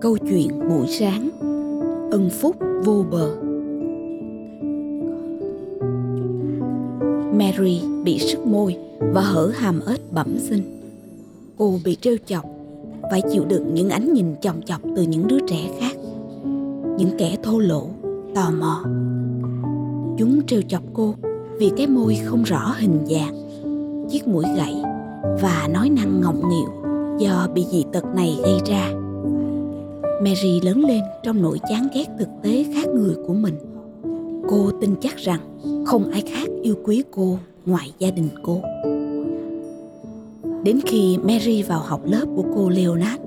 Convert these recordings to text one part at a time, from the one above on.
Câu chuyện buổi sáng Ân phúc vô bờ Mary bị sức môi và hở hàm ếch bẩm sinh. Cô bị trêu chọc, phải chịu đựng những ánh nhìn chòng chọc từ những đứa trẻ khác. Những kẻ thô lỗ, tò mò. Chúng trêu chọc cô vì cái môi không rõ hình dạng, chiếc mũi gãy và nói năng ngọng nghịu do bị dị tật này gây ra. Mary lớn lên trong nỗi chán ghét thực tế khác người của mình. Cô tin chắc rằng không ai khác yêu quý cô ngoài gia đình cô. Đến khi Mary vào học lớp của cô Leonard,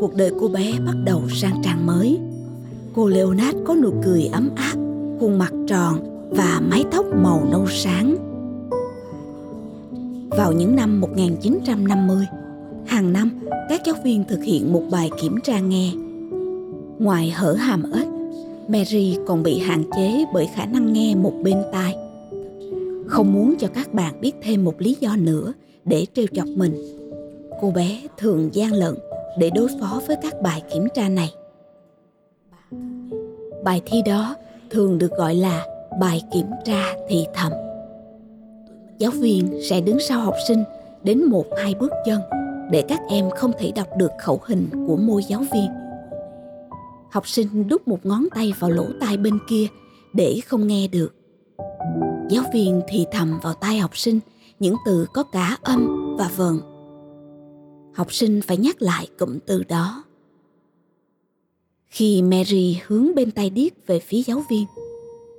cuộc đời cô bé bắt đầu sang trang mới. Cô Leonard có nụ cười ấm áp, khuôn mặt tròn và mái tóc màu nâu sáng. Vào những năm 1950, hàng năm các giáo viên thực hiện một bài kiểm tra nghe. Ngoài hở hàm ếch, Mary còn bị hạn chế bởi khả năng nghe một bên tai. Không muốn cho các bạn biết thêm một lý do nữa để trêu chọc mình. Cô bé thường gian lận để đối phó với các bài kiểm tra này. Bài thi đó thường được gọi là bài kiểm tra thì thầm. Giáo viên sẽ đứng sau học sinh đến một hai bước chân để các em không thể đọc được khẩu hình của môi giáo viên. Học sinh đút một ngón tay vào lỗ tai bên kia để không nghe được. Giáo viên thì thầm vào tai học sinh những từ có cả âm và vần. Học sinh phải nhắc lại cụm từ đó. Khi Mary hướng bên tay điếc về phía giáo viên,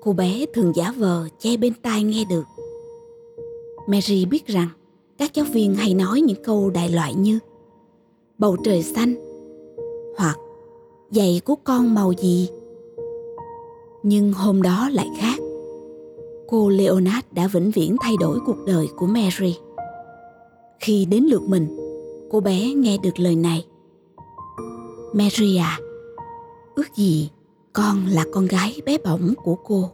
cô bé thường giả vờ che bên tai nghe được. Mary biết rằng các giáo viên hay nói những câu đại loại như bầu trời xanh hoặc giày của con màu gì? Nhưng hôm đó lại khác. Cô leonard đã vĩnh viễn thay đổi cuộc đời của mary. Khi đến lượt mình, cô bé nghe được lời này. Mary à ước gì con là con gái bé bỏng của cô.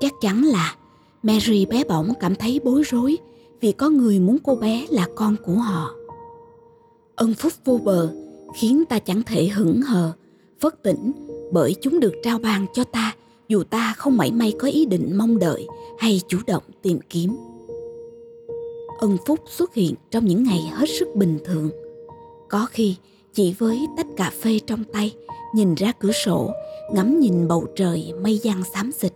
Chắc chắn là Mary bé bỏng cảm thấy bối rối vì có người muốn cô bé là con của họ. Ân phúc vô bờ khiến ta chẳng thể hững hờ, phất tỉnh bởi chúng được trao ban cho ta dù ta không mảy may có ý định mong đợi hay chủ động tìm kiếm. Ân phúc xuất hiện trong những ngày hết sức bình thường. Có khi chỉ với tách cà phê trong tay, nhìn ra cửa sổ, ngắm nhìn bầu trời mây giăng xám xịt.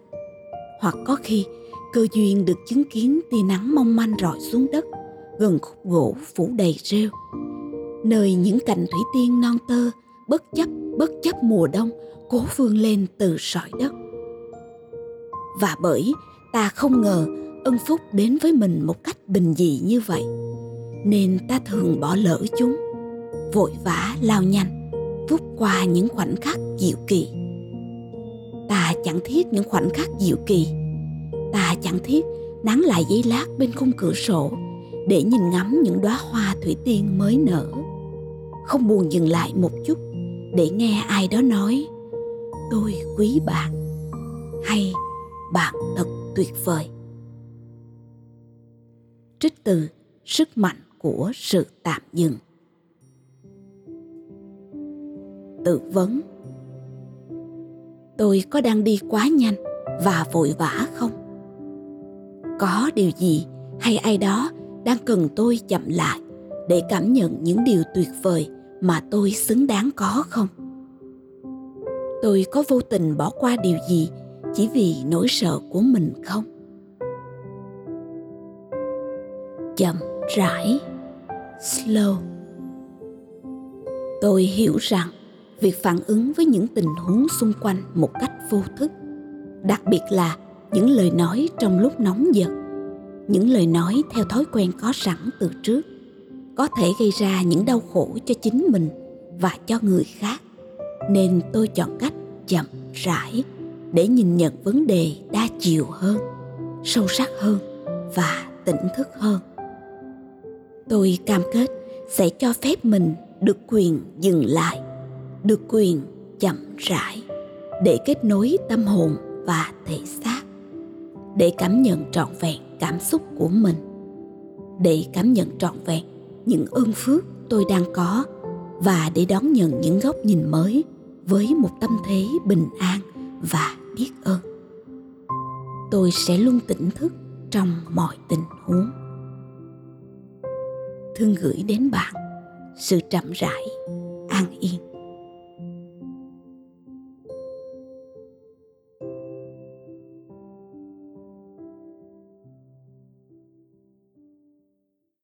Hoặc có khi cơ duyên được chứng kiến tia nắng mong manh rọi xuống đất gần khúc gỗ phủ đầy rêu nơi những cành thủy tiên non tơ, bất chấp bất chấp mùa đông, cố vươn lên từ sỏi đất. Và bởi ta không ngờ ân phúc đến với mình một cách bình dị như vậy, nên ta thường bỏ lỡ chúng, vội vã lao nhanh, vút qua những khoảnh khắc diệu kỳ. Ta chẳng thiết những khoảnh khắc diệu kỳ, ta chẳng thiết nắng lại giấy lát bên khung cửa sổ để nhìn ngắm những đóa hoa thủy tiên mới nở không buồn dừng lại một chút để nghe ai đó nói, tôi quý bạn hay bạn thật tuyệt vời? Trích từ sức mạnh của sự tạm dừng. Tự vấn. Tôi có đang đi quá nhanh và vội vã không? Có điều gì hay ai đó đang cần tôi chậm lại để cảm nhận những điều tuyệt vời mà tôi xứng đáng có không? Tôi có vô tình bỏ qua điều gì chỉ vì nỗi sợ của mình không? Chậm rãi, slow. Tôi hiểu rằng việc phản ứng với những tình huống xung quanh một cách vô thức, đặc biệt là những lời nói trong lúc nóng giận, những lời nói theo thói quen có sẵn từ trước có thể gây ra những đau khổ cho chính mình và cho người khác. Nên tôi chọn cách chậm rãi để nhìn nhận vấn đề đa chiều hơn, sâu sắc hơn và tỉnh thức hơn. Tôi cam kết sẽ cho phép mình được quyền dừng lại, được quyền chậm rãi để kết nối tâm hồn và thể xác, để cảm nhận trọn vẹn cảm xúc của mình, để cảm nhận trọn vẹn những ơn phước tôi đang có và để đón nhận những góc nhìn mới với một tâm thế bình an và biết ơn. Tôi sẽ luôn tỉnh thức trong mọi tình huống. Thương gửi đến bạn, sự chậm rãi, an yên.